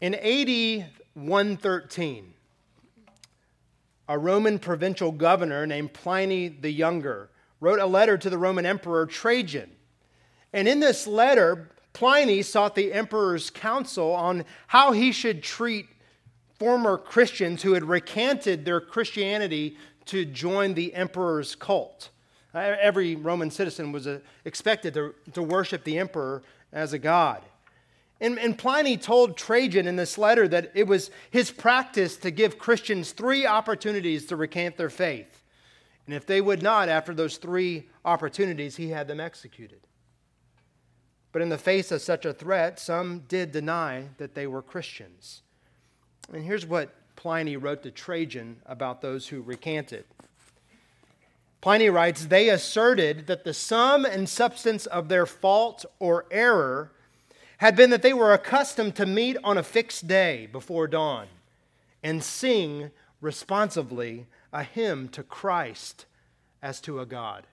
In AD 113, a Roman provincial governor named Pliny the Younger wrote a letter to the Roman Emperor Trajan. And in this letter, Pliny sought the emperor's counsel on how he should treat former Christians who had recanted their Christianity to join the emperor's cult. Every Roman citizen was uh, expected to, to worship the emperor as a god. And, and, Pliny told Trajan in this letter that it was his practice to give Christians three opportunities to recant their faith. And if they would not, after those three opportunities, he had them executed. But in the face of such a threat, some did deny that they were Christians. And here's what Pliny wrote to Trajan about those who recanted. Pliny writes, They asserted that the sum and substance of their fault or error had been that they were accustomed to meet on a fixed day before dawn and sing responsively a hymn to Christ as to a God.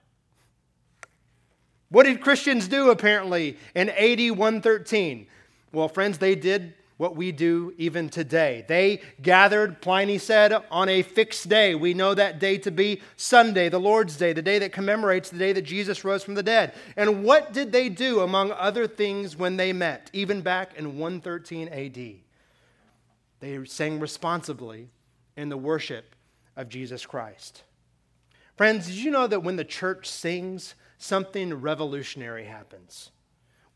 What did Christians do apparently in AD 113? Well, friends, they did what we do even today. They gathered, Pliny said, on a fixed day. We know that day to be Sunday, the Lord's Day, the day that commemorates the day that Jesus rose from the dead. And what did they do, among other things, when they met, even back in 113 AD? They sang responsibly in the worship of Jesus Christ. Friends, did you know that when the church sings, something revolutionary happens?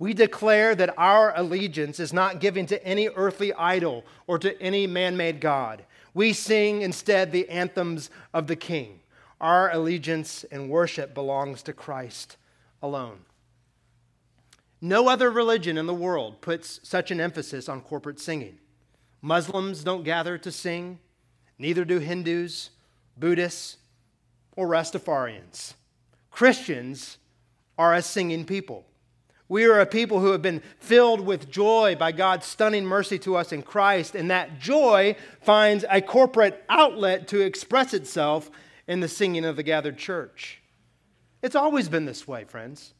We declare that our allegiance is not given to any earthly idol or to any man made God. We sing instead the anthems of the King. Our allegiance and worship belongs to Christ alone. No other religion in the world puts such an emphasis on corporate singing. Muslims don't gather to sing, neither do Hindus, Buddhists, or Rastafarians. Christians are a singing people. We are a people who have been filled with joy by God's stunning mercy to us in Christ, and that joy finds a corporate outlet to express itself in the singing of the gathered church. It's always been this way, friends.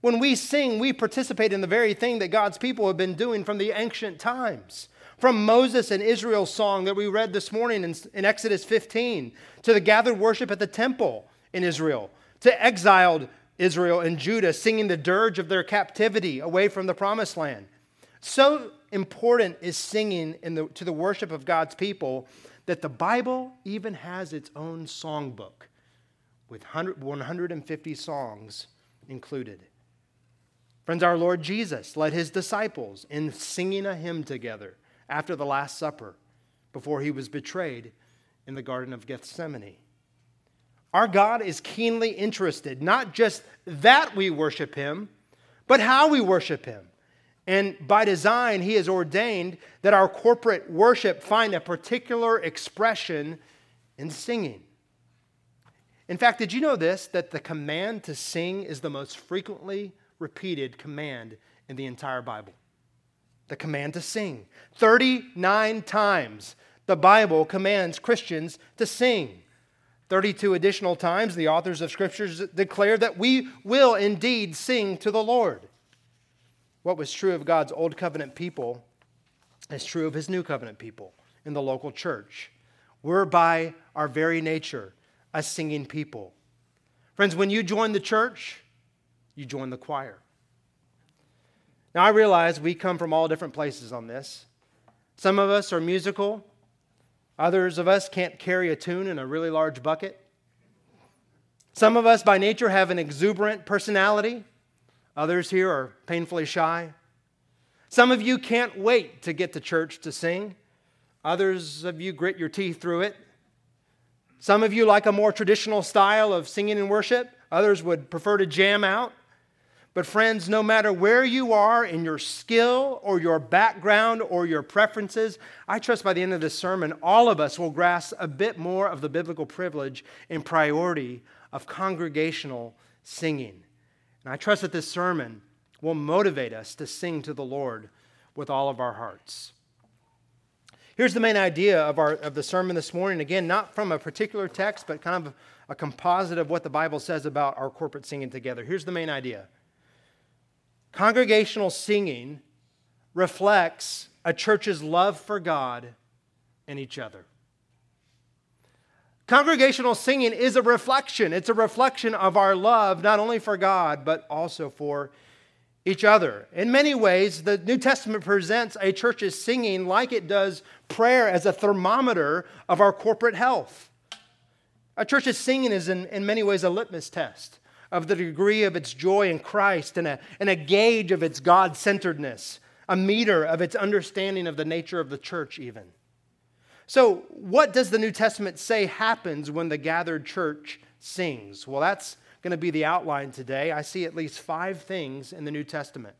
When we sing, we participate in the very thing that God's people have been doing from the ancient times. From Moses and Israel's song that we read this morning in, in Exodus 15, to the gathered worship at the temple in Israel, to exiled Israel and Judah singing the dirge of their captivity away from the promised land. So important is singing the, to the worship of God's people that the Bible even has its own songbook with 150 songs included. Friends, our Lord Jesus led his disciples in singing a hymn together after the Last Supper before he was betrayed in the Garden of Gethsemane. Our God is keenly interested, not just that we worship Him, but how we worship Him. And by design, He has ordained that our corporate worship find a particular expression in singing. In fact, did you know this? That the command to sing is the most frequently repeated command in the entire Bible. The command to sing. 39 times the Bible commands Christians to sing. 32 additional times, the authors of Scriptures declare that we will indeed sing to the Lord. What was true of God's old covenant people is true of his new covenant people in the local church. We're by our very nature a singing people. Friends, when you join the church, you join the choir. Now, I realize we come from all different places on this. Some of us are musical, Others of us can't carry a tune in a really large bucket. Some of us by nature have an exuberant personality. Others here are painfully shy. Some of you can't wait to get to church to sing. Others of you grit your teeth through it. Some of you like a more traditional style of singing and worship. Others would prefer to jam out. But, friends, no matter where you are in your skill or your background or your preferences, I trust by the end of this sermon, all of us will grasp a bit more of the biblical privilege and priority of congregational singing. And I trust that this sermon will motivate us to sing to the Lord with all of our hearts. Here's the main idea of, our, of the sermon this morning. Again, not from a particular text, but kind of a composite of what the Bible says about our corporate singing together. Here's the main idea Congregational singing reflects a church's love for God and each other. Congregational singing is a reflection. It's a reflection of our love, not only for God, but also for each other. In many ways, the New Testament presents a church's singing like it does prayer as a thermometer of our corporate health. A church's singing is, in, in many ways, a litmus test of the degree of its joy in Christ and a, and a gauge of its God centeredness, a meter of its understanding of the nature of the church, even. So, what does the New Testament say happens when the gathered church sings? Well, that's going to be the outline today. I see at least five things in the New Testament.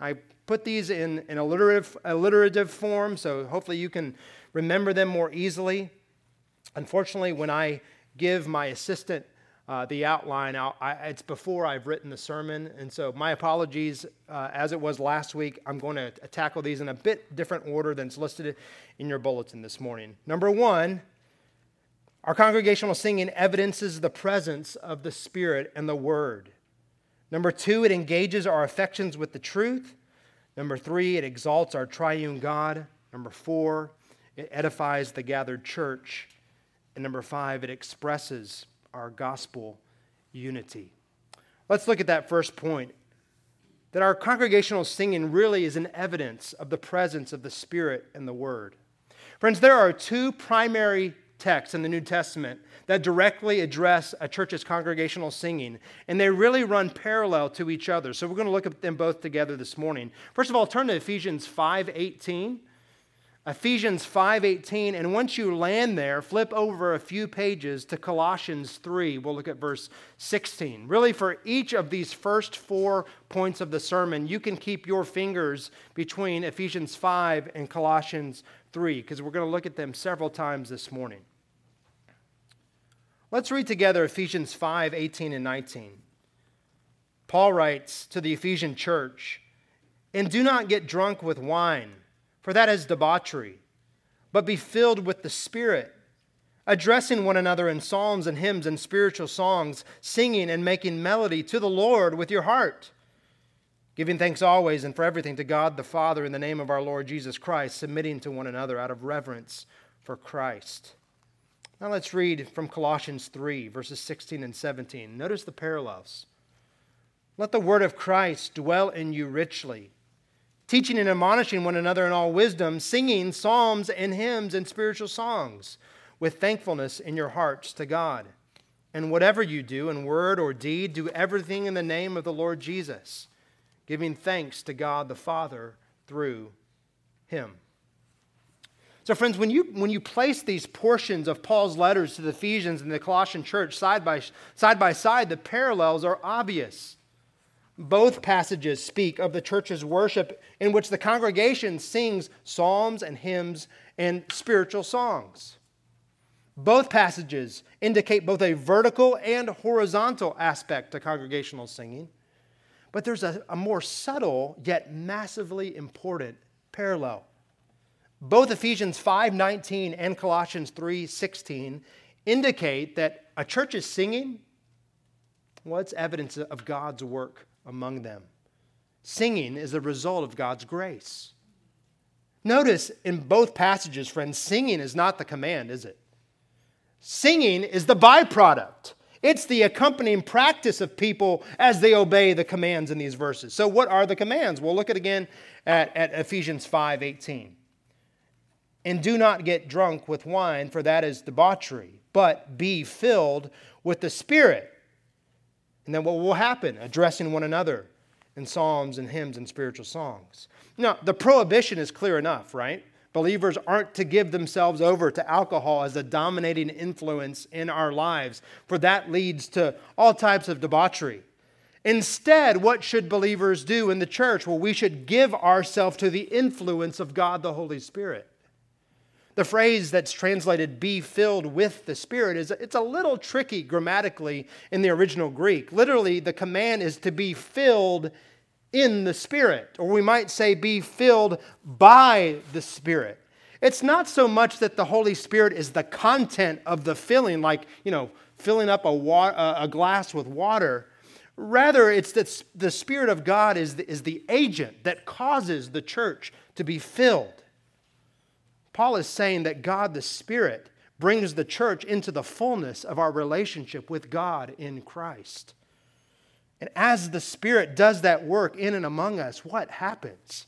I put these in, in alliterative, alliterative form, so hopefully you can remember them more easily. Unfortunately, when I give my assistant uh, the outline, I, it's before I've written the sermon, and so my apologies. Uh, as it was last week, I'm going to tackle these in a bit different order than it's listed in your bulletin this morning. Number one, our congregational singing evidences the presence of the Spirit and the Word. Number two, it engages our affections with the truth. Number three, it exalts our triune God. Number four, it edifies the gathered church. And number five, it expresses our gospel unity. Let's look at that first point that our congregational singing really is an evidence of the presence of the Spirit and the Word. Friends, there are two primary texts in the New Testament that directly address a church's congregational singing, and they really run parallel to each other. So we're going to look at them both together this morning. First of all, turn to Ephesians 5:18. Ephesians 5:18 and once you land there flip over a few pages to Colossians 3 we'll look at verse 16 really for each of these first 4 points of the sermon you can keep your fingers between Ephesians 5 and Colossians 3 because we're going to look at them several times this morning. Let's read together Ephesians 5:18 and 19. Paul writes to the Ephesian church, And do not get drunk with wine, for that is debauchery, but be filled with the Spirit, addressing one another in psalms and hymns and spiritual songs, singing and making melody to the Lord with your heart, giving thanks always and for everything to God the Father in the name of our Lord Jesus Christ, submitting to one another out of reverence for Christ. Now let's read from Colossians 3, verses 16 and 17. Notice the parallels. Let the word of Christ dwell in you richly, teaching and admonishing one another in all wisdom, singing psalms and hymns and spiritual songs with thankfulness in your hearts to God. And whatever you do in word or deed, do everything in the name of the Lord Jesus, giving thanks to God the Father through him. So, friends, when you, when you place these portions of Paul's letters to the Ephesians and the Colossian church side by, side by side, the parallels are obvious. Both passages speak of the church's worship in which the congregation sings psalms and hymns and spiritual songs. Both passages indicate both a vertical and horizontal aspect to congregational singing, but there's a, a more subtle yet massively important parallel. Both Ephesians 5:19 and Colossians 3:16 indicate that a church is singing. Well, it's evidence of God's work among them. Singing is the result of God's grace. Notice in both passages, friends, singing is not the command, is it? Singing is the byproduct. It's the accompanying practice of people as they obey the commands in these verses. So, what are the commands? We'll look at again at, at Ephesians 5 18. And do not get drunk with wine, for that is debauchery, but be filled with the Spirit. And then what will happen? Addressing one another in psalms and hymns and spiritual songs. Now, the prohibition is clear enough, right? Believers aren't to give themselves over to alcohol as a dominating influence in our lives, for that leads to all types of debauchery. Instead, what should believers do in the church? Well, we should give ourselves to the influence of God the Holy Spirit. The phrase that's translated be filled with the Spirit is it's a little tricky grammatically in the original Greek. Literally, the command is to be filled in the Spirit, or we might say be filled by the Spirit. It's not so much that the Holy Spirit is the content of the filling, like, you know, filling up a, wa- a glass with water. Rather, it's that the Spirit of God is the, is the agent that causes the church to be filled. Paul is saying that God the Spirit brings the church into the fullness of our relationship with God in Christ. And as the Spirit does that work in and among us, what happens?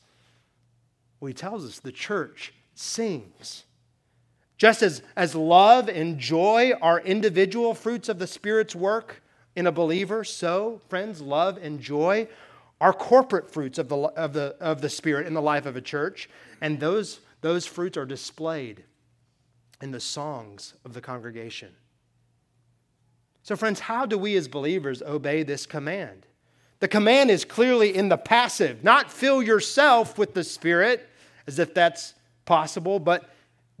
Well, he tells us the church sings. Just as, as love and joy are individual fruits of the Spirit's work in a believer, so, friends, love and joy are corporate fruits of the, of the, of the Spirit in the life of a church. And those, those fruits are displayed in the songs of the congregation. So, friends, how do we as believers obey this command? The command is clearly in the passive, not fill yourself with the Spirit, as if that's possible, but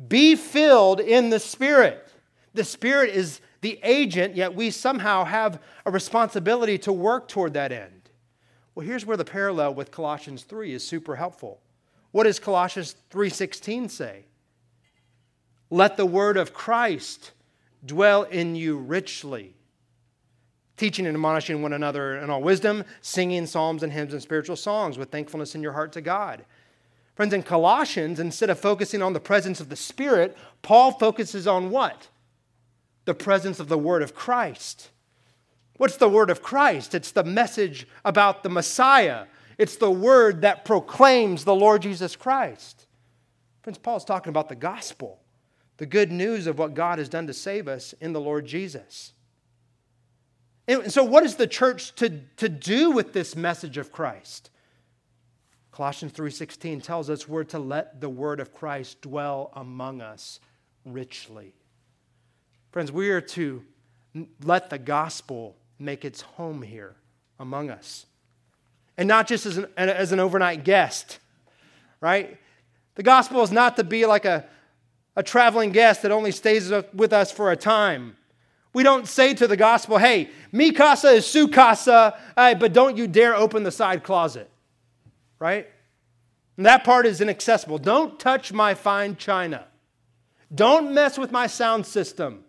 be filled in the Spirit. The Spirit is the agent, yet we somehow have a responsibility to work toward that end. Well, here's where the parallel with Colossians 3 is super helpful. What does Colossians 3:16 say? Let the word of Christ dwell in you richly, teaching and admonishing one another in all wisdom, singing psalms and hymns and spiritual songs with thankfulness in your heart to God. Friends, in Colossians, instead of focusing on the presence of the Spirit, Paul focuses on what? The presence of the Word of Christ. What's the Word of Christ? It's the message about the Messiah, it's the Word that proclaims the Lord Jesus Christ. Friends, Paul's talking about the gospel the good news of what God has done to save us in the Lord Jesus. And so, what is the church to, to do with this message of Christ? Colossians 3:16 tells us we're to let the word of Christ dwell among us richly. Friends, we are to let the gospel make its home here among us. And not just as an, as an overnight guest, right? The gospel is not to be like a, a traveling guest that only stays with us for a time. We don't say to the gospel, hey, mi casa is su casa, but don't you dare open the side closet, right? And that part is inaccessible. Don't touch my fine china. Don't mess with my sound system.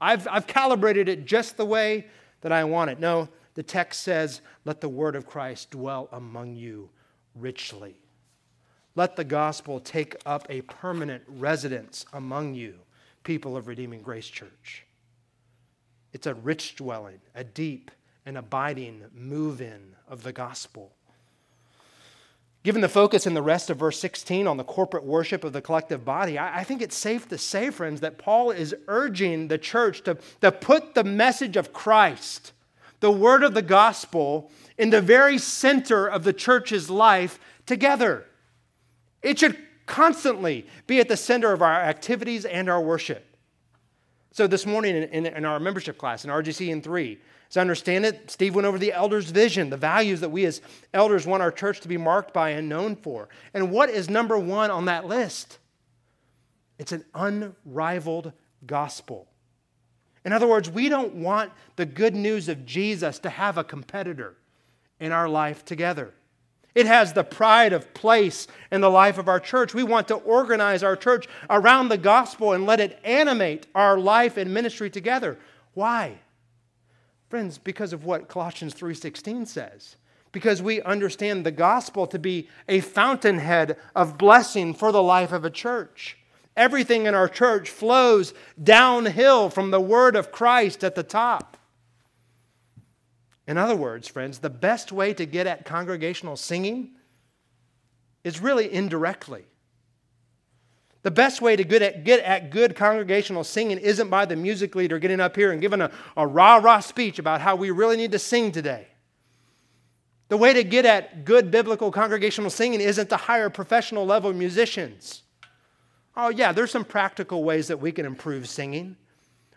I've, I've calibrated it just the way that I want it. No, the text says, let the word of Christ dwell among you richly. Let the gospel take up a permanent residence among you, people of Redeeming Grace Church. It's a rich dwelling, a deep and abiding move in of the gospel. Given the focus in the rest of verse 16 on the corporate worship of the collective body, I, think it's safe to say, friends, that Paul is urging the church to, to put the message of Christ, the word of the gospel, in the very center of the church's life together. It should constantly be at the center of our activities and our worship. So, this morning in, in, our membership class in RGC in 3, as I understand it, Steve went over the elders' vision, the values that we as elders want our church to be marked by and known for. And what is number one on that list? It's an unrivaled gospel. In other words, we don't want the good news of Jesus to have a competitor in our life together. It has the pride of place in the life of our church. We want to organize our church around the gospel and let it animate our life and ministry together. Why? Friends, because of what Colossians 3:16 says. Because we understand the gospel to be a fountainhead of blessing for the life of a church. Everything in our church flows downhill from the word of Christ at the top. In other words, friends, the best way to get at congregational singing is really indirectly. The best way to get at, good congregational singing isn't by the music leader getting up here and giving a, a rah rah speech about how we really need to sing today. The way to get at good biblical congregational singing isn't to hire professional level musicians. Oh, yeah, there's some practical ways that we can improve singing.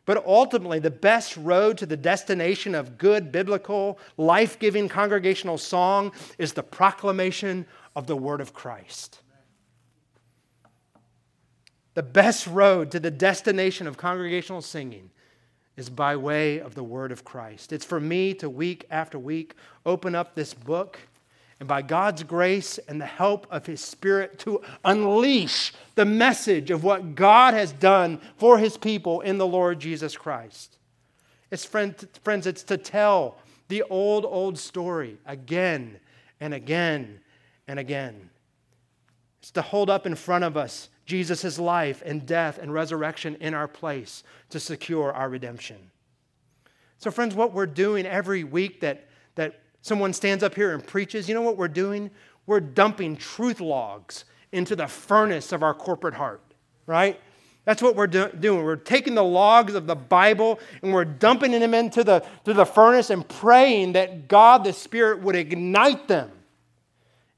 But ultimately, the best road to the destination of good, biblical, life giving congregational song is the proclamation of the Word of Christ. The best road to the destination of congregational singing is by way of the Word of Christ. It's for me to week after week open up this book and by God's grace and the help of His Spirit to unleash the message of what God has done for His people in the Lord Jesus Christ. It's, friend, friends, it's to tell The old, old story again and again and again. It's to hold up in front of us Jesus' life and death and resurrection in our place to secure our redemption. So, friends, what we're doing every week that, that someone stands up here and preaches, you know what we're doing? We're dumping truth logs into the furnace of our corporate heart, right? That's what we're do- doing. We're taking the logs of the Bible and we're dumping them into the, to the furnace and praying that God the Spirit would ignite them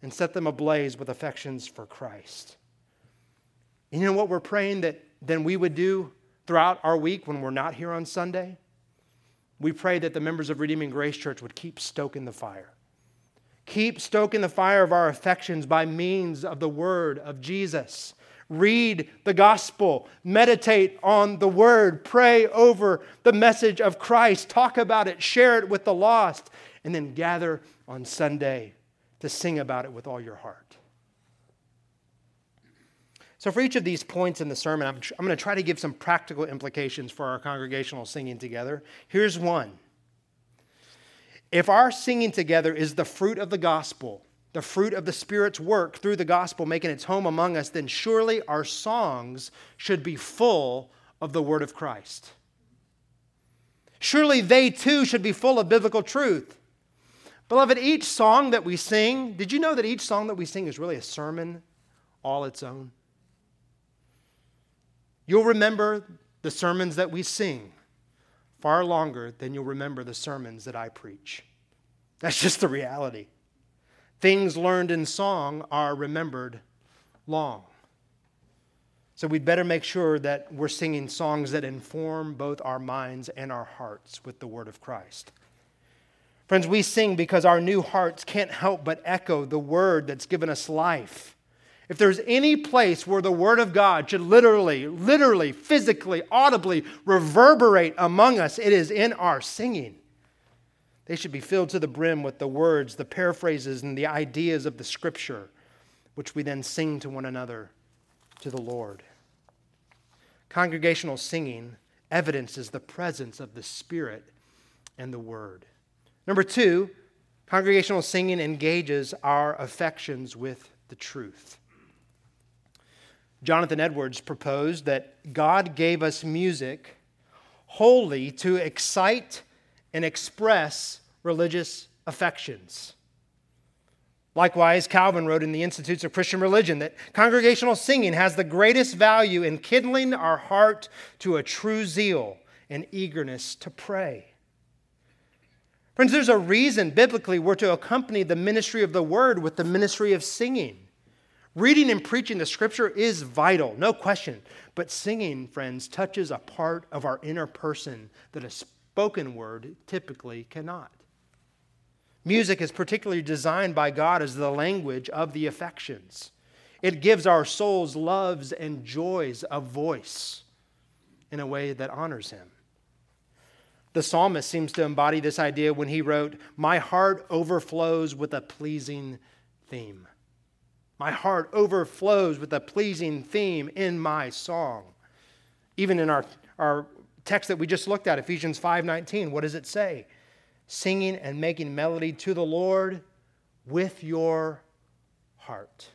and set them ablaze with affections for Christ. You know what we're praying that then we would do throughout our week when we're not here on Sunday? We pray that the members of Redeeming Grace Church would keep stoking the fire. Keep stoking the fire of our affections by means of the word of Jesus. Read the gospel, meditate on the word, pray over the message of Christ, talk about it, share it with the lost, and then gather on Sunday to sing about it with all your heart. So, for each of these points in the sermon, I'm, I'm going to try to give some practical implications for our congregational singing together. Here's one If our singing together is the fruit of the gospel, the fruit of the Spirit's work through the gospel making its home among us, then surely our songs should be full of the word of Christ. Surely they too should be full of biblical truth. Beloved, each song that we sing, did you know that each song that we sing is really a sermon all its own? You'll remember the sermons that we sing far longer than you'll remember the sermons that I preach. That's just the reality. Things learned in song are remembered long. So we'd better make sure that we're singing songs that inform both our minds and our hearts with the Word of Christ. Friends, we sing because our new hearts can't help but echo the Word that's given us life. If there's any place where the Word of God should literally, literally, physically, audibly reverberate among us, it is in our singing. They should be filled to the brim with the words, the paraphrases, and the ideas of the Scripture, which we then sing to one another to the Lord. Congregational singing evidences the presence of the Spirit and the Word. Number two, congregational singing engages our affections with the truth. Jonathan Edwards proposed that God gave us music wholly to excite and express religious affections. Likewise, Calvin wrote in the Institutes of Christian Religion that congregational singing has the greatest value in kindling our heart to a true zeal and eagerness to pray. Friends, there's a reason biblically we're to accompany the ministry of the word with the ministry of singing. Reading and preaching the scripture is vital, no question. But singing, friends, touches a part of our inner person that a spoken word typically cannot. Music is particularly designed by God as the language of the affections. It gives our souls loves and joys a voice in a way that honors Him. The psalmist seems to embody this idea when he wrote, My heart overflows with a pleasing theme. My heart overflows with a pleasing theme in my song. Even in our, our text that we just looked at, Ephesians 5:19, what does it say? Singing and making melody to the Lord with your heart.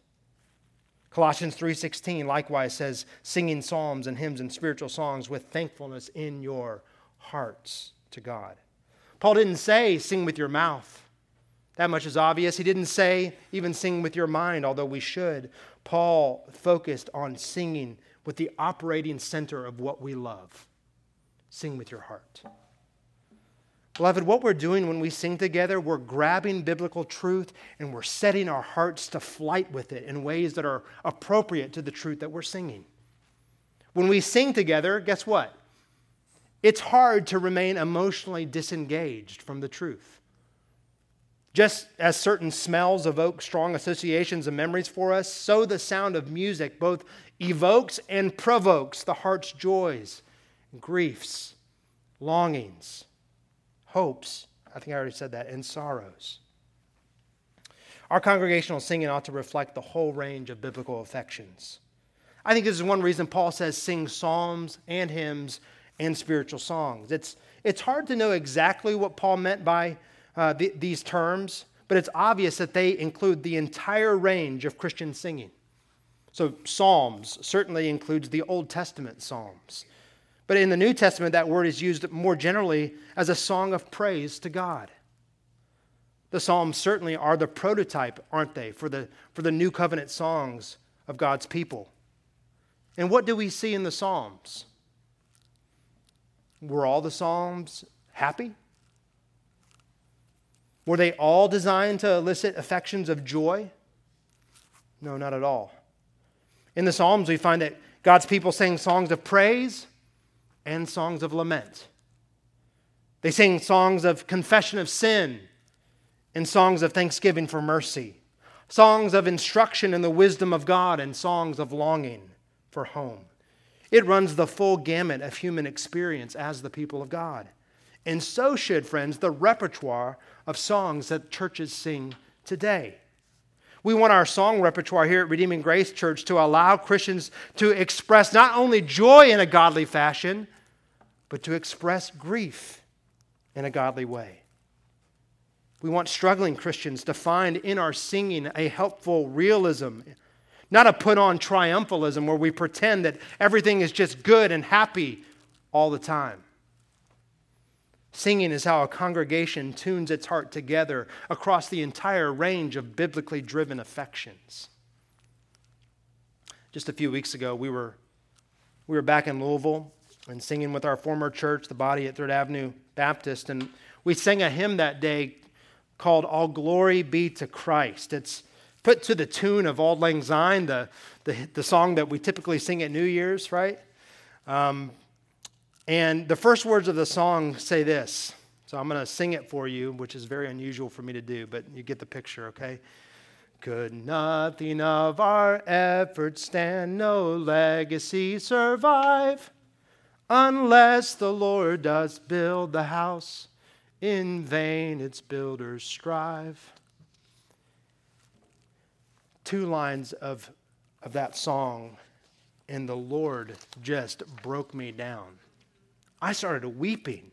Colossians 3:16 likewise says singing psalms and hymns and spiritual songs with thankfulness in your hearts to God. Paul didn't say sing with your mouth. That much is obvious. He didn't say even sing with your mind, although we should. Paul focused on singing with the operating center of what we love. Sing with your heart. Beloved, what we're doing when we sing together, we're grabbing biblical truth and we're setting our hearts to flight with it in ways that are appropriate to the truth that we're singing. When we sing together, guess what? It's hard to remain emotionally disengaged from the truth. Just as certain smells evoke strong associations and memories for us, so the sound of music both evokes and provokes the heart's joys, griefs, longings, hopes. I think I already said that, and sorrows. Our congregational singing ought to reflect the whole range of biblical affections. I think this is one reason Paul says sing psalms and hymns and spiritual songs. It's, it's hard to know exactly what Paul meant by uh, th- these terms, but it's obvious that they include the entire range of Christian singing. So, Psalms certainly includes the Old Testament Psalms. But in the New Testament, that word is used more generally as a song of praise to God. The Psalms certainly are the prototype, aren't they, for the, for the new covenant songs of God's people. And what do we see in the Psalms? Were all the Psalms happy? Were they all designed to elicit affections of joy? No, not at all. In the Psalms, we find that God's people sang songs of praise and songs of lament. They sang songs of confession of sin and songs of thanksgiving for mercy, songs of instruction in the wisdom of God, and songs of longing for home. It runs the full gamut of human experience as the people of God. And so should, friends, the repertoire of songs that churches sing today. We want our song repertoire here at Redeeming Grace Church to allow Christians to express not only joy in a godly fashion, but to express grief in a godly way. We want struggling Christians to find in our singing a helpful realism, not a put on triumphalism where we pretend that everything is just good and happy all the time. Singing is how a congregation tunes its heart together across the entire range of biblically driven affections. Just a few weeks ago, we were, we were back in Louisville and singing with our former church, the body at Third Avenue Baptist, and we sang a hymn that day called All Glory Be to Christ. It's put to the tune of Auld Lang Syne, the, the, the song that we typically sing at New Year's, right? Um, and the first words of the song say this. So I'm going to sing it for you, which is very unusual for me to do, but you get the picture, okay? Could nothing of our efforts stand, no legacy survive, unless the Lord does build the house, in vain its builders strive. Two lines of, of that song, and the Lord just broke me down. I started weeping.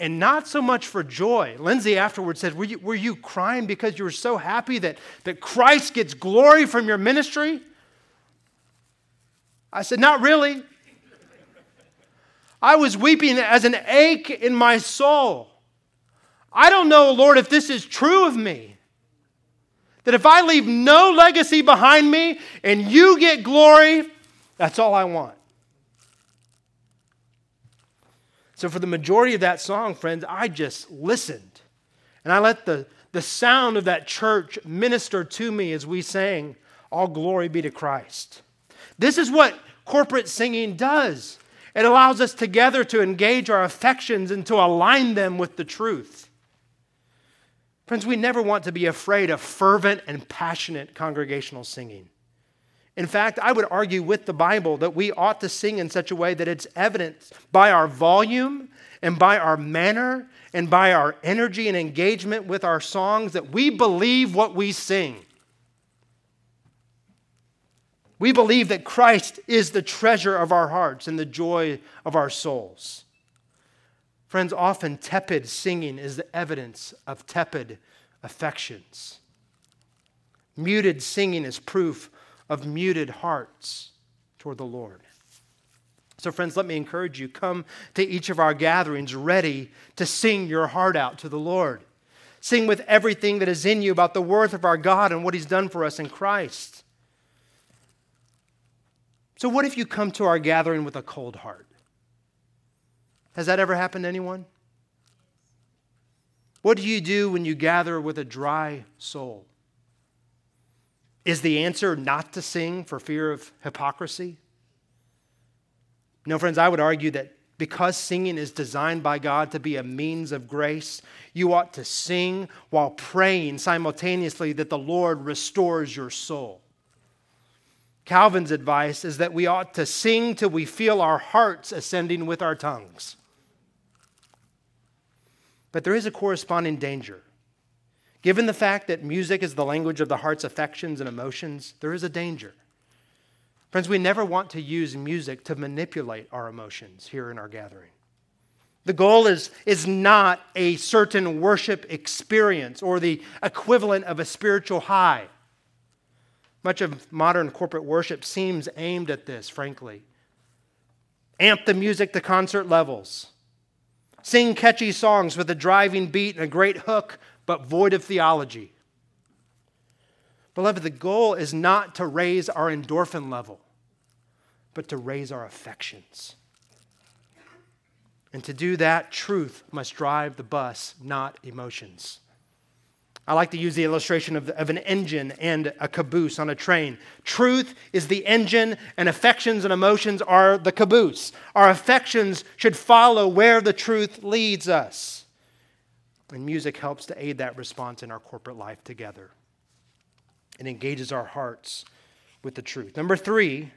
And not so much for joy. Lindsay afterwards said, were you, were you crying because you were so happy that, that Christ gets glory from your ministry? I said, Not really. I was weeping as an ache in my soul. I don't know, Lord, if this is true of me. That if I leave no legacy behind me and you get glory, that's all I want. So, for the majority of that song, friends, I just listened. And I let the, the sound of that church minister to me as we sang, All glory be to Christ. This is what corporate singing does it allows us together to engage our affections and to align them with the truth. Friends, we never want to be afraid of fervent and passionate congregational singing. In fact, I would argue with the Bible that we ought to sing in such a way that it's evident by our volume and by our manner and by our energy and engagement with our songs that we believe what we sing. We believe that Christ is the treasure of our hearts and the joy of our souls. Friends, often tepid singing is the evidence of tepid affections. Muted singing is proof of muted hearts toward the Lord. So, friends, let me encourage you come to each of our gatherings ready to sing your heart out to the Lord. Sing with everything that is in you about the worth of our God and what He's done for us in Christ. So, what if you come to our gathering with a cold heart? Has that ever happened to anyone? What do you do when you gather with a dry soul? Is the answer not to sing for fear of hypocrisy? No, friends, I would argue that because singing is designed by God to be a means of grace, you ought to sing while praying simultaneously that the Lord restores your soul. Calvin's advice is that we ought to sing till we feel our hearts ascending with our tongues. But there is a corresponding danger. Given the fact that music is the language of the heart's affections and emotions, there is a danger. Friends, we never want to use music to manipulate our emotions here in our gathering. The goal is, is not a certain worship experience or the equivalent of a spiritual high. Much of modern corporate worship seems aimed at this, frankly. Amp the music to concert levels. Sing catchy songs with a driving beat and a great hook, but void of theology. Beloved, the goal is not to raise our endorphin level, but to raise our affections. And to do that, truth must drive the bus, not emotions. I like to use the illustration of, of, an engine and a caboose on a train. Truth is the engine, and affections and emotions are the caboose. Our affections should follow where the truth leads us. And music helps to aid that response in our corporate life together. It engages our hearts with the truth. Number three,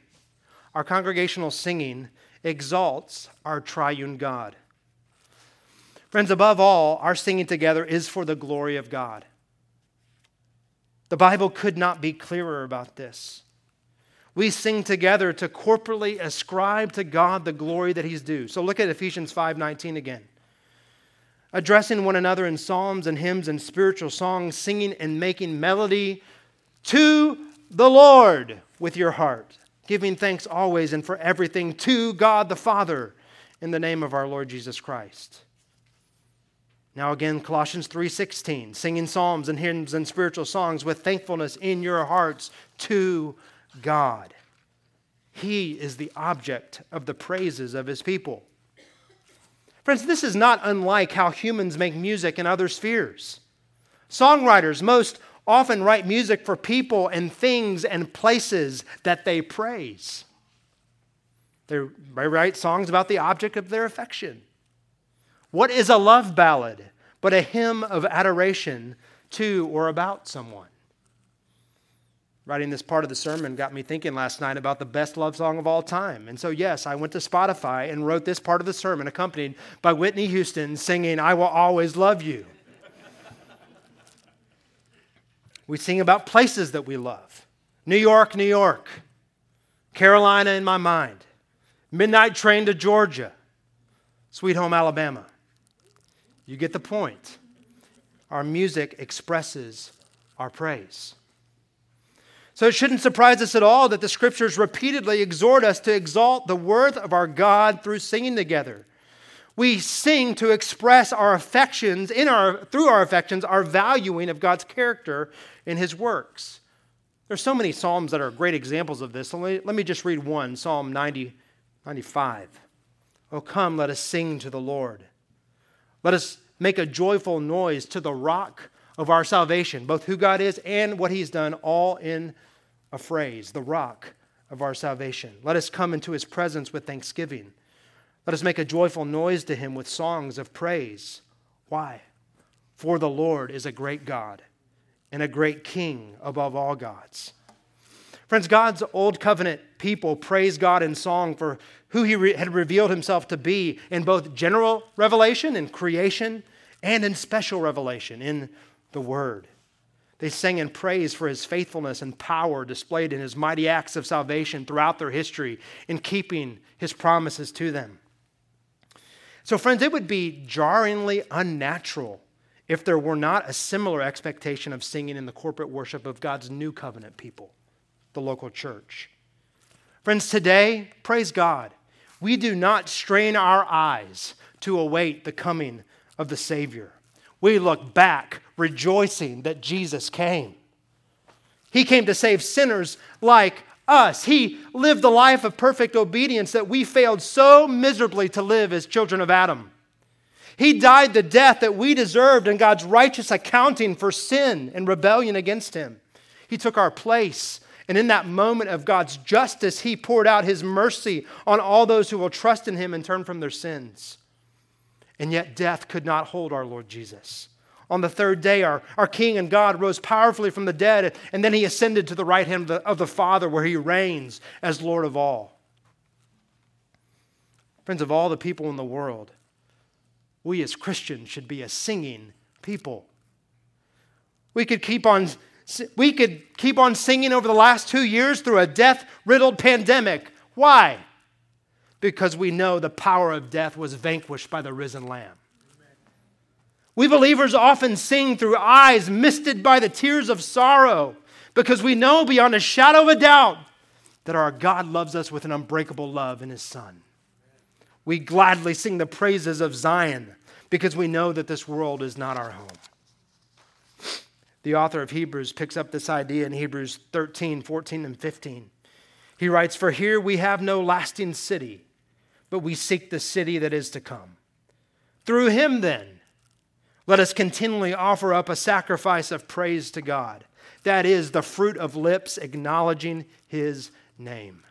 our congregational singing exalts our triune God. Friends, above all, our singing together is for the glory of God. The Bible could not be clearer about this. We sing together to corporately ascribe to God the glory that He's due. So look at Ephesians 5:19 again. Addressing one another in psalms and hymns and spiritual songs, singing and making melody to the Lord with your heart, giving thanks always and for everything to God the Father in the name of our Lord Jesus Christ. Now again Colossians 3:16 singing psalms and hymns and spiritual songs with thankfulness in your hearts to God. He is the object of the praises of his people. Friends, this is not unlike how humans make music in other spheres. Songwriters most often write music for people and things and places that they praise. They write songs about the object of their affection. What is a love ballad but a hymn of adoration to or about someone? Writing this part of the sermon got me thinking last night about the best love song of all time. And so, yes, I went to Spotify and wrote this part of the sermon, accompanied by Whitney Houston singing, I Will Always Love You. we sing about places that we love New York, New York, Carolina in my mind, Midnight Train to Georgia, Sweet Home Alabama. You get the point. Our music expresses our praise. So it shouldn't surprise us at all that the scriptures repeatedly exhort us to exalt the worth of our God through singing together. We sing to express our affections in our through our affections our valuing of God's character in his works. There's so many psalms that are great examples of this. Let me, let me just read one, Psalm 90, 95. Oh come, let us sing to the Lord. Let us make a joyful noise to the rock of our salvation, both who God is and what He's done, all in a phrase, the rock of our salvation. Let us come into His presence with thanksgiving. Let us make a joyful noise to Him with songs of praise. Why? For the Lord is a great God and a great King above all gods. Friends, God's old covenant people praise God in song for who he re- had revealed himself to be in both general revelation and creation and in special revelation in the Word. They sang in praise for his faithfulness and power displayed in his mighty acts of salvation throughout their history in keeping his promises to them. So, friends, it would be jarringly unnatural if there were not a similar expectation of singing in the corporate worship of God's new covenant people the local church. Friends, today, praise God, we do not strain our eyes to await the coming of the Savior. We look back rejoicing that Jesus came. He came to save sinners like us. He lived the life of perfect obedience that we failed so miserably to live as children of Adam. He died the death that we deserved in God's righteous accounting for sin and rebellion against Him. He took our place and in that moment of God's justice, He poured out His mercy on all those who will trust in Him and turn from their sins. And yet, death could not hold our Lord Jesus. On the third day, our, our King and God rose powerfully from the dead, and then He ascended to the right hand of the, of the Father, where He reigns as Lord of all. Friends, of all the people in the world, we as Christians should be a singing people. We could keep on we could keep on singing over the last two years through a death riddled pandemic. Why? Because we know the power of death was vanquished by the risen Lamb. We believers often sing through eyes misted by the tears of sorrow because we know beyond a shadow of a doubt that our God loves us with an unbreakable love in His Son. We gladly sing the praises of Zion because we know that this world is not our home. The author of Hebrews picks up this idea in Hebrews 13, 14, and 15. He writes, For here we have no lasting city, but we seek the city that is to come. Through him, then, let us continually offer up a sacrifice of praise to God. That is the fruit of lips acknowledging his name.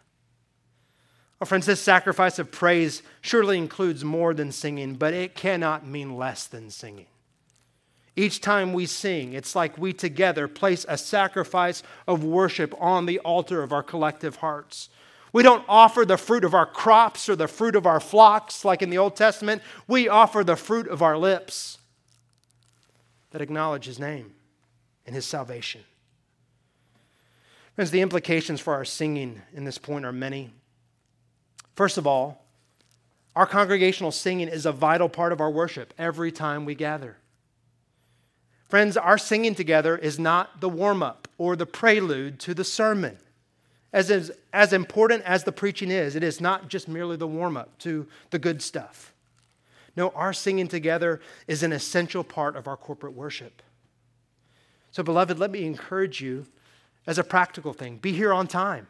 Well, friends, this sacrifice of praise surely includes more than singing, but it cannot mean less than singing. Each time we sing, it's like we together place a sacrifice of worship on the altar of our collective hearts. We don't offer the fruit of our crops or the fruit of our flocks like in the Old Testament. We offer the fruit of our lips that acknowledge his name and his salvation. Friends, the implications for our singing in this point are many. First of all, our congregational singing is a vital part of our worship every time we gather. Friends, our singing together is not the warm up or the prelude to the sermon. As, as important as the preaching is, it is not just merely the warm up to the good stuff. No, our singing together is an essential part of our corporate worship. So, beloved, let me encourage you as a practical thing be here on time.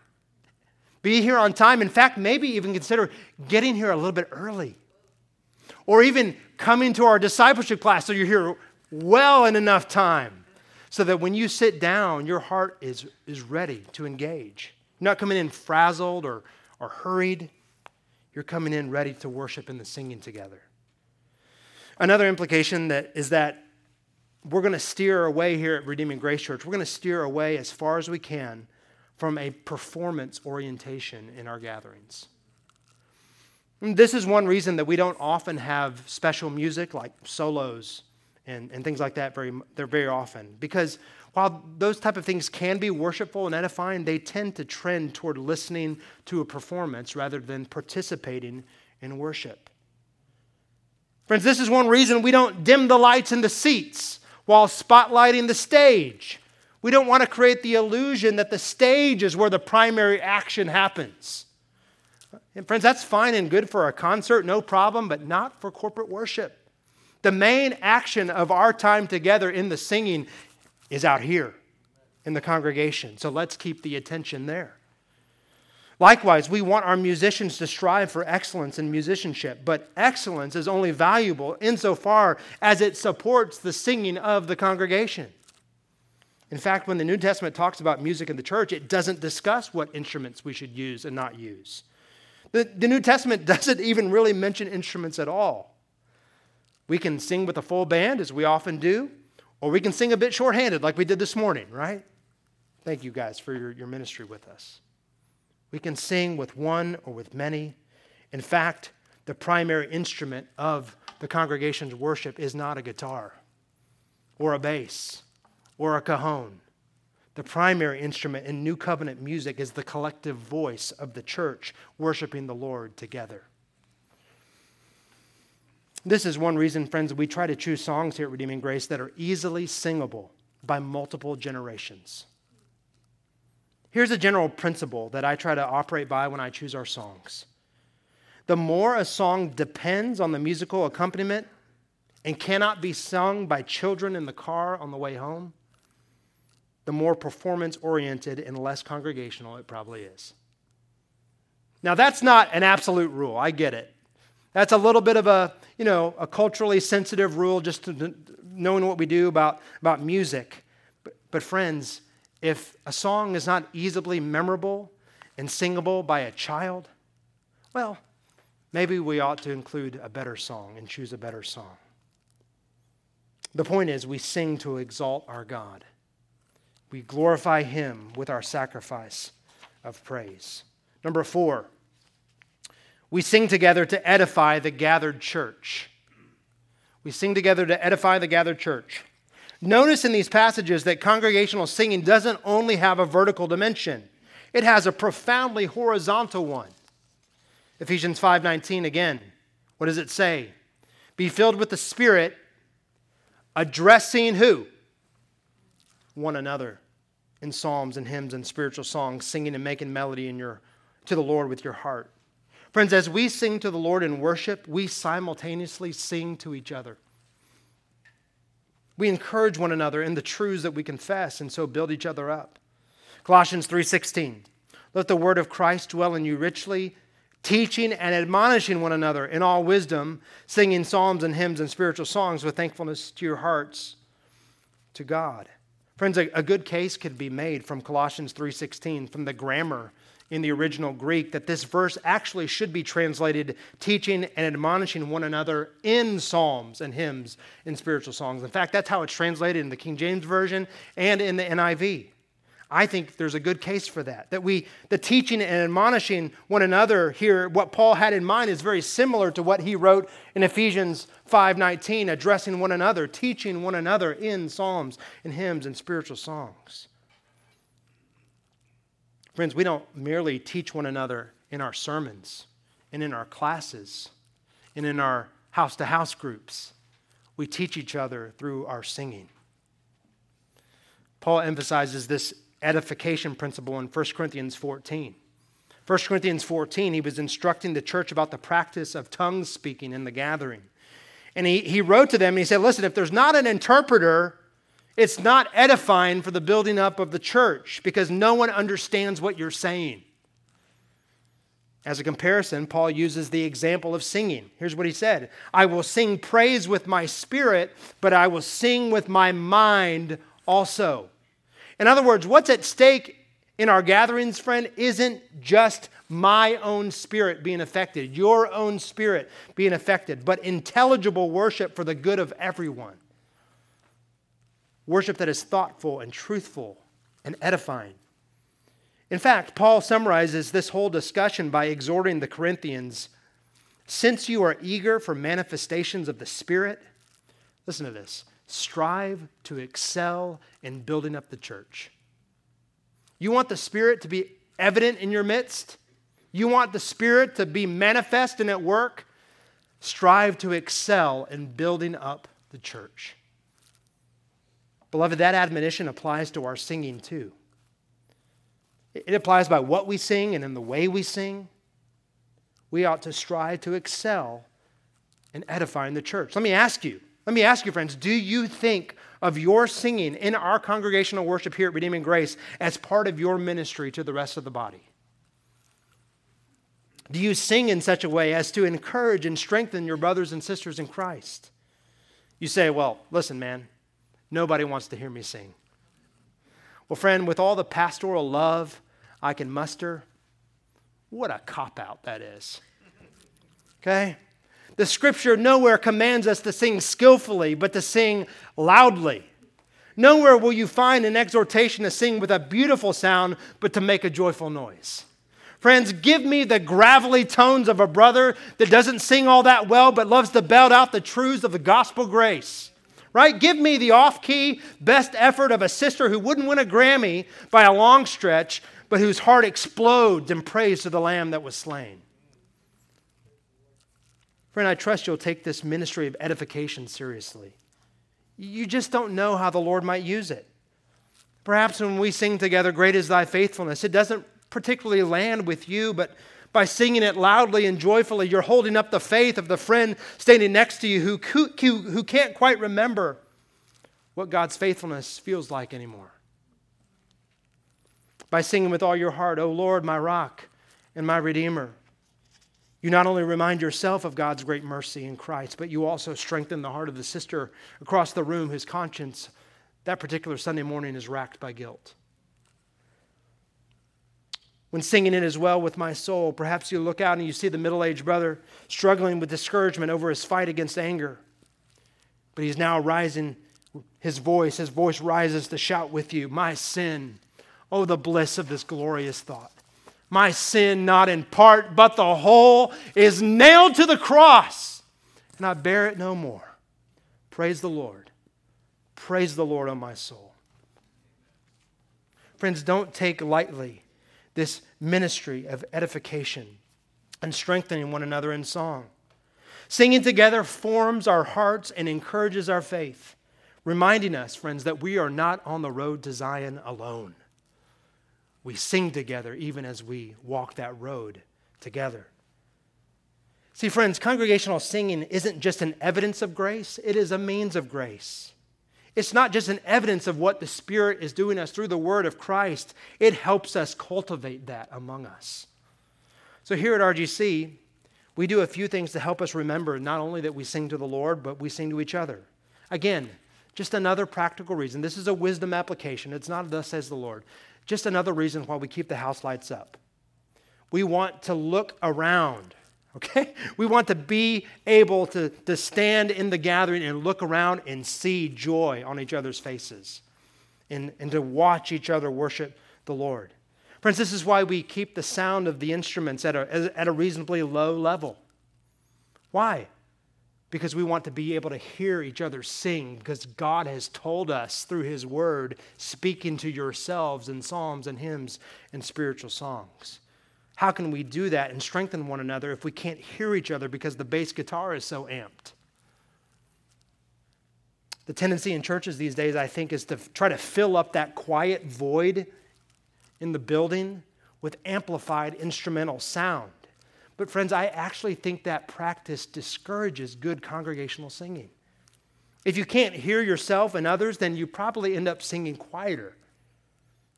Be here on time. In fact, maybe even consider getting here a little bit early. Or even coming to our discipleship class so you're here well in enough time so that when you sit down, your heart is, is ready to engage. You're not coming in frazzled or, or hurried. You're coming in ready to worship in the singing together. Another implication that is that we're going to steer away here at Redeeming Grace Church. We're going to steer away as far as we can from a performance orientation in our gatherings. And this is one reason that we don't often have special music like solos and, and things like that very, they're very often. Because while those type of things can be worshipful and edifying, they tend to trend toward listening to a performance rather than participating in worship. Friends, this is one reason we don't dim the lights in the seats while spotlighting the stage. We don't want to create the illusion that the stage is where the primary action happens. And friends, that's fine and good for a concert, no problem, but not for corporate worship. The main action of our time together in the singing is out here in the congregation. So let's keep the attention there. Likewise, we want our musicians to strive for excellence in musicianship, but excellence is only valuable insofar as it supports the singing of the congregation. In fact, when the New Testament talks about music in the church, it doesn't discuss what instruments we should use and not use. The, the New Testament doesn't even really mention instruments at all. We can sing with a full band, as we often do, or we can sing a bit shorthanded, like we did this morning, right? Thank you guys for your, your ministry with us. We can sing with one or with many. In fact, the primary instrument of the congregation's worship is not a guitar or a bass or a cajon. The primary instrument in New Covenant music is the collective voice of the church worshiping the Lord together. This is one reason, friends, we try to choose songs here at Redeeming Grace that are easily singable by multiple generations. Here's a general principle that I try to operate by when I choose our songs. The more a song depends on the musical accompaniment and cannot be sung by children in the car on the way home, the more performance oriented and less congregational it probably is. Now, that's not an absolute rule. I get it. That's a little bit of a, you know, a culturally sensitive rule just knowing what we do about, about music. But, but friends, if a song is not easily memorable and singable by a child, well, maybe we ought to include a better song and choose a better song. The point is, we sing to exalt our God. We glorify Him with our sacrifice of praise. Number four, we sing together to edify the gathered church. We sing together to edify the gathered church. Notice in these passages that congregational singing doesn't only have a vertical dimension, it has a profoundly horizontal one. Ephesians 5:19 again. What does it say? Be filled with the Spirit, addressing who? One another in psalms and hymns and spiritual songs, singing and making melody in your, to the Lord with your heart. Friends, as we sing to the Lord in worship, we simultaneously sing to each other. We encourage one another in the truths that we confess and so build each other up. Colossians 3:16. Let the word of Christ dwell in you richly, teaching and admonishing one another in all wisdom, singing psalms and hymns and spiritual songs with thankfulness to your hearts to God. Friends, a, good case could be made from Colossians 3:16 from the grammar in the original Greek that this verse actually should be translated teaching and admonishing one another in psalms and hymns and spiritual songs. In fact, that's how it's translated in the King James Version and in the NIV. I think there's a good case for that. That we, the teaching and admonishing one another here, what Paul had in mind is very similar to what he wrote in Ephesians 5:19, addressing one another, teaching one another in psalms and hymns and spiritual songs. Friends, we don't merely teach one another in our sermons and in our classes and in our house to house groups. We teach each other through our singing. Paul emphasizes this edification principle in 1 Corinthians 14. 1 Corinthians 14, he was instructing the church about the practice of tongues speaking in the gathering. And he, he wrote to them and he said, Listen, if there's not an interpreter, it's not edifying for the building up of the church because no one understands what you're saying. As a comparison, Paul uses the example of singing. Here's what he said I will sing praise with my spirit, but I will sing with my mind also. In other words, what's at stake in our gatherings, friend, isn't just my own spirit being affected, your own spirit being affected, but intelligible worship for the good of everyone. Worship that is thoughtful and truthful and edifying. In fact, Paul summarizes this whole discussion by exhorting the Corinthians since you are eager for manifestations of the Spirit, listen to this strive to excel in building up the church. You want the Spirit to be evident in your midst? You want the Spirit to be manifest and at work? Strive to excel in building up the church. Beloved, that admonition applies to our singing too. It applies by what we sing and in the way we sing. We ought to strive to excel in edifying the church. Let me ask you let me ask you, friends, do you think of your singing in our congregational worship here at Redeeming Grace as part of your ministry to the rest of the body? Do you sing in such a way as to encourage and strengthen your brothers and sisters in Christ? You say, well, listen, man, nobody wants to hear me sing. Well, friend, with all the pastoral love I can muster, what a cop out that is. Okay? The scripture nowhere commands us to sing skillfully, but to sing loudly. Nowhere will you find an exhortation to sing with a beautiful sound, but to make a joyful noise. Friends, give me the gravelly tones of a brother that doesn't sing all that well, but loves to belt out the truths of the gospel grace. Right? Give me the off key, best effort of a sister who wouldn't win a Grammy by a long stretch, but whose heart explodes in praise to the Lamb that was slain. Friend, I trust you'll take this ministry of edification seriously. You just don't know how the Lord might use it. Perhaps when we sing together, Great is Thy Faithfulness, it doesn't particularly land with you, but by singing it loudly and joyfully, you're holding up the faith of the friend standing next to you who, who, who can't quite remember what God's faithfulness feels like anymore. By singing with all your heart, O Lord, my rock and my redeemer. You not only remind yourself of God's great mercy in Christ, but you also strengthen the heart of the sister across the room whose conscience that particular Sunday morning is racked by guilt. When singing it as well with my soul, perhaps you look out and you see the middle aged brother struggling with discouragement over his fight against anger. But he's now rising his voice, his voice rises to shout with you, My sin. Oh, the bliss of this glorious thought. My sin, not in part, but the whole, is nailed to the cross, and I bear it no more. Praise the Lord. Praise the Lord, on my soul. Friends, don't take lightly this ministry of edification and strengthening one another in song. Singing together forms our hearts and encourages our faith, reminding us, friends, that we are not on the road to Zion alone. We sing together even as we walk that road together. See, friends, congregational singing isn't just an evidence of grace, it is a means of grace. It's not just an evidence of what the Spirit is doing us through the Word of Christ, it helps us cultivate that among us. So, here at RGC, we do a few things to help us remember not only that we sing to the Lord, but we sing to each other. Again, just another practical reason. This is a wisdom application. It's not thus says the Lord. Just another reason why we keep the house lights up. We want to look around, okay? We want to be able to, to stand in the gathering and look around and see joy on each other's faces and, and to watch each other worship the Lord. Friends, this is why we keep the sound of the instruments at a, at a reasonably low level. Why? Because we want to be able to hear each other sing, because God has told us through His Word, speaking to yourselves in psalms and hymns and spiritual songs. How can we do that and strengthen one another if we can't hear each other because the bass guitar is so amped? The tendency in churches these days, I think, is to try to fill up that quiet void in the building with amplified instrumental sound. But, friends, I actually think that practice discourages good congregational singing. If you can't hear yourself and others, then you probably end up singing quieter.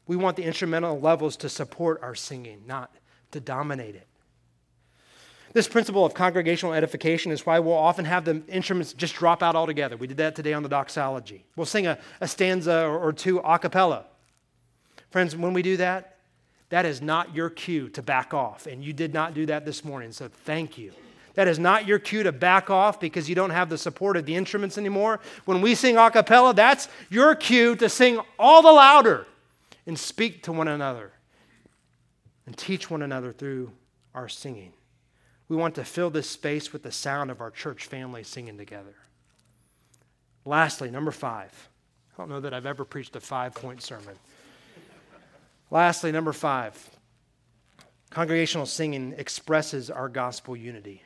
We want the instrumental levels to support our singing, not to dominate it. This principle of congregational edification is why we'll often have the instruments just drop out altogether. We did that today on the doxology. We'll sing a, a stanza or, or two a cappella. Friends, when we do that, that is not your cue to back off. And you did not do that this morning, so thank you. That is not your cue to back off because you don't have the support of the instruments anymore. When we sing a cappella, that's your cue to sing all the louder and speak to one another and teach one another through our singing. We want to fill this space with the sound of our church family singing together. Lastly, number five. I don't know that I've ever preached a five point sermon. Lastly, number five, congregational singing expresses our gospel unity.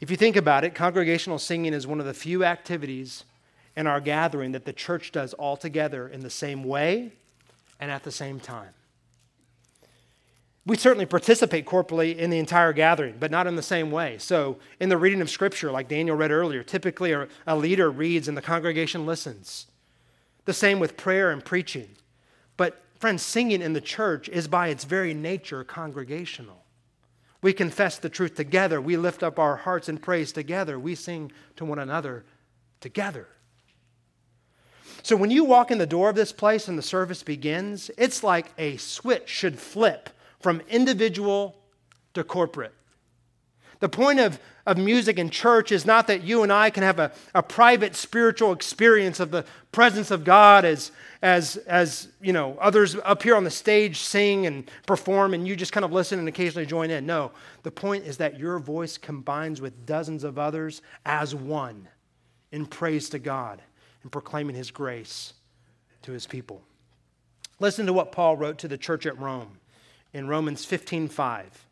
If you think about it, congregational singing is one of the few activities in our gathering that the church does all together in the same way and at the same time. We certainly participate corporally in the entire gathering, but not in the same way. So, in the reading of Scripture, like Daniel read earlier, typically a, leader reads and the congregation listens. The same with prayer and preaching. But, friends, singing in the church is by its very nature congregational. We confess the truth together. We lift up our hearts in praise together. We sing to one another together. So when you walk in the door of this place and the service begins, it's like a switch should flip from individual to corporate. The point of, of music in church is not that you and I can have a, a private spiritual experience of the presence of God as, as, as you know, others up here on the stage sing and perform and you just kind of listen and occasionally join in. No, the point is that your voice combines with dozens of others as one in praise to God and proclaiming his grace to his people. Listen to what Paul wrote to the church at Rome in Romans 15:5.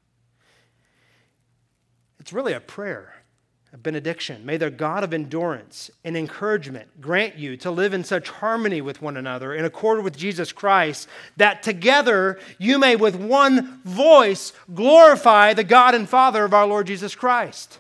It's really a prayer, a benediction. May the God of endurance and encouragement grant you to live in such harmony with one another in accord with Jesus Christ that together you may with one voice glorify the God and Father of our Lord Jesus Christ.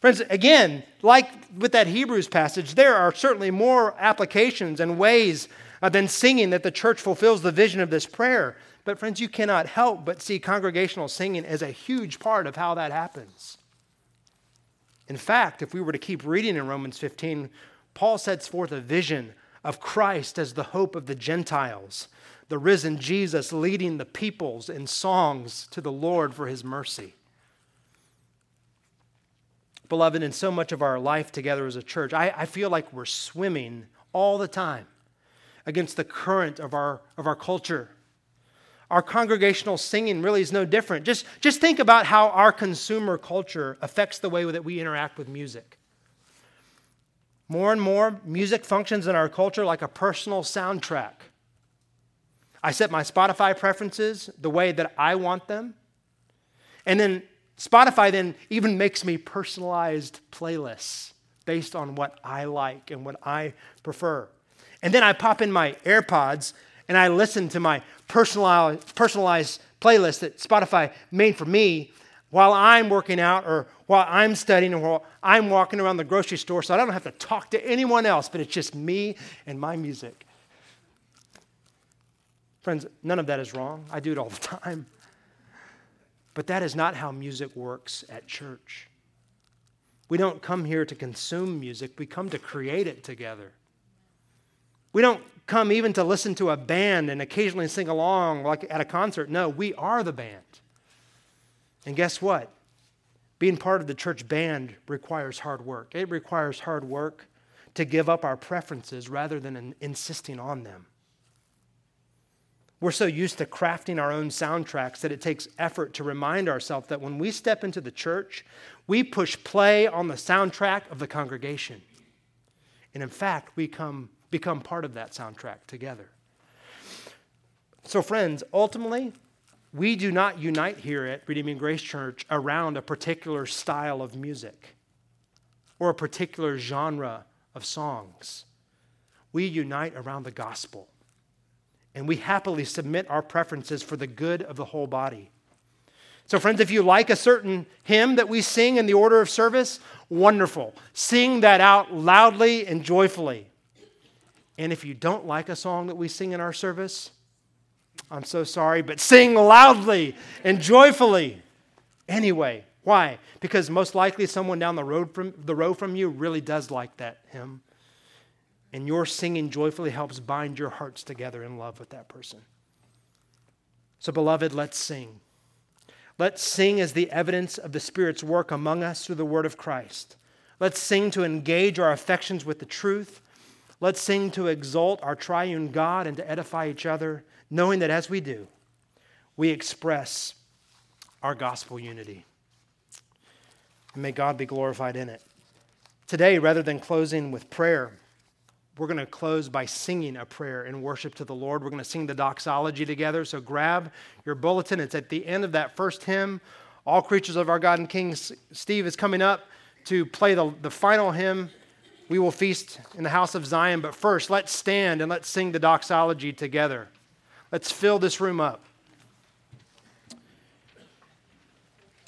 Friends, again, like with that Hebrews passage, there are certainly more applications and ways uh, than singing that the church fulfills the vision of this prayer. But, friends, you cannot help but see congregational singing as a huge part of how that happens. In fact, if we were to keep reading in Romans 15, Paul sets forth a vision of Christ as the hope of the Gentiles, the risen Jesus leading the peoples in songs to the Lord for his mercy. Beloved, in so much of our life together as a church, I, I feel like we're swimming all the time against the current of our, of our culture our congregational singing really is no different. Just, just think about how our consumer culture affects the way that we interact with music. More and more, music functions in our culture like a personal soundtrack. I set my Spotify preferences the way that I want them. And then Spotify then even makes me personalized playlists based on what I like and what I prefer. And then I pop in my AirPods and I listen to my personalized, personalized playlist that Spotify made for me while I'm working out or while I'm studying or while I'm walking around the grocery store so I don't have to talk to anyone else, but it's just me and my music. Friends, none of that is wrong. I do it all the time. But that is not how music works at church. We don't come here to consume music, we come to create it together. We don't come even to listen to a band and occasionally sing along like at a concert. No, we are the band. And guess what? Being part of the church band requires hard work. It requires hard work to give up our preferences rather than insisting on them. We're so used to crafting our own soundtracks that it takes effort to remind ourselves that when we step into the church, we push play on the soundtrack of the congregation. And in fact, we come, become part of that soundtrack together. So, friends, ultimately, we do not unite here at Redeeming Grace Church around a particular style of music or a particular genre of songs. We unite around the gospel and we happily submit our preferences for the good of the whole body. So, friends, if you like a certain hymn that we sing in the order of service, wonderful. Sing that out loudly and joyfully. And if you don't like a song that we sing in our service, I'm so sorry, but sing loudly and joyfully anyway. Why? Because most likely someone down the road from the row from you really does like that hymn and your singing joyfully helps bind your hearts together in love with that person. So, beloved, let's sing. Let's sing as the evidence of the Spirit's work among us through the word of Christ. Let's sing to engage our affections with the truth. Let's sing to exalt our triune God and to edify each other, knowing that as we do, we express our gospel unity. And may God be glorified in it. Today, rather than closing with prayer, we're going to close by singing a prayer in worship to the Lord. We're going to sing the doxology together. So grab your bulletin. It's at the end of that first hymn. All creatures of our God and King. Steve is coming up to play the, the final hymn. We will feast in the house of Zion. But first, let's stand and let's sing the doxology together. Let's fill this room up.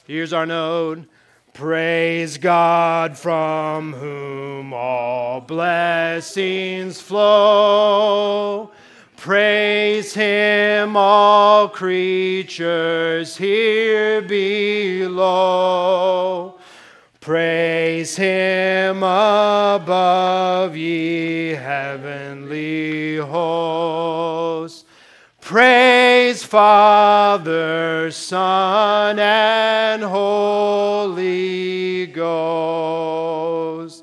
Here's our note. Praise God from whom all blessings flow. Praise him, all creatures here below. Praise him above, ye heavenly hosts. Praise Father, Son, and Holy Ghost.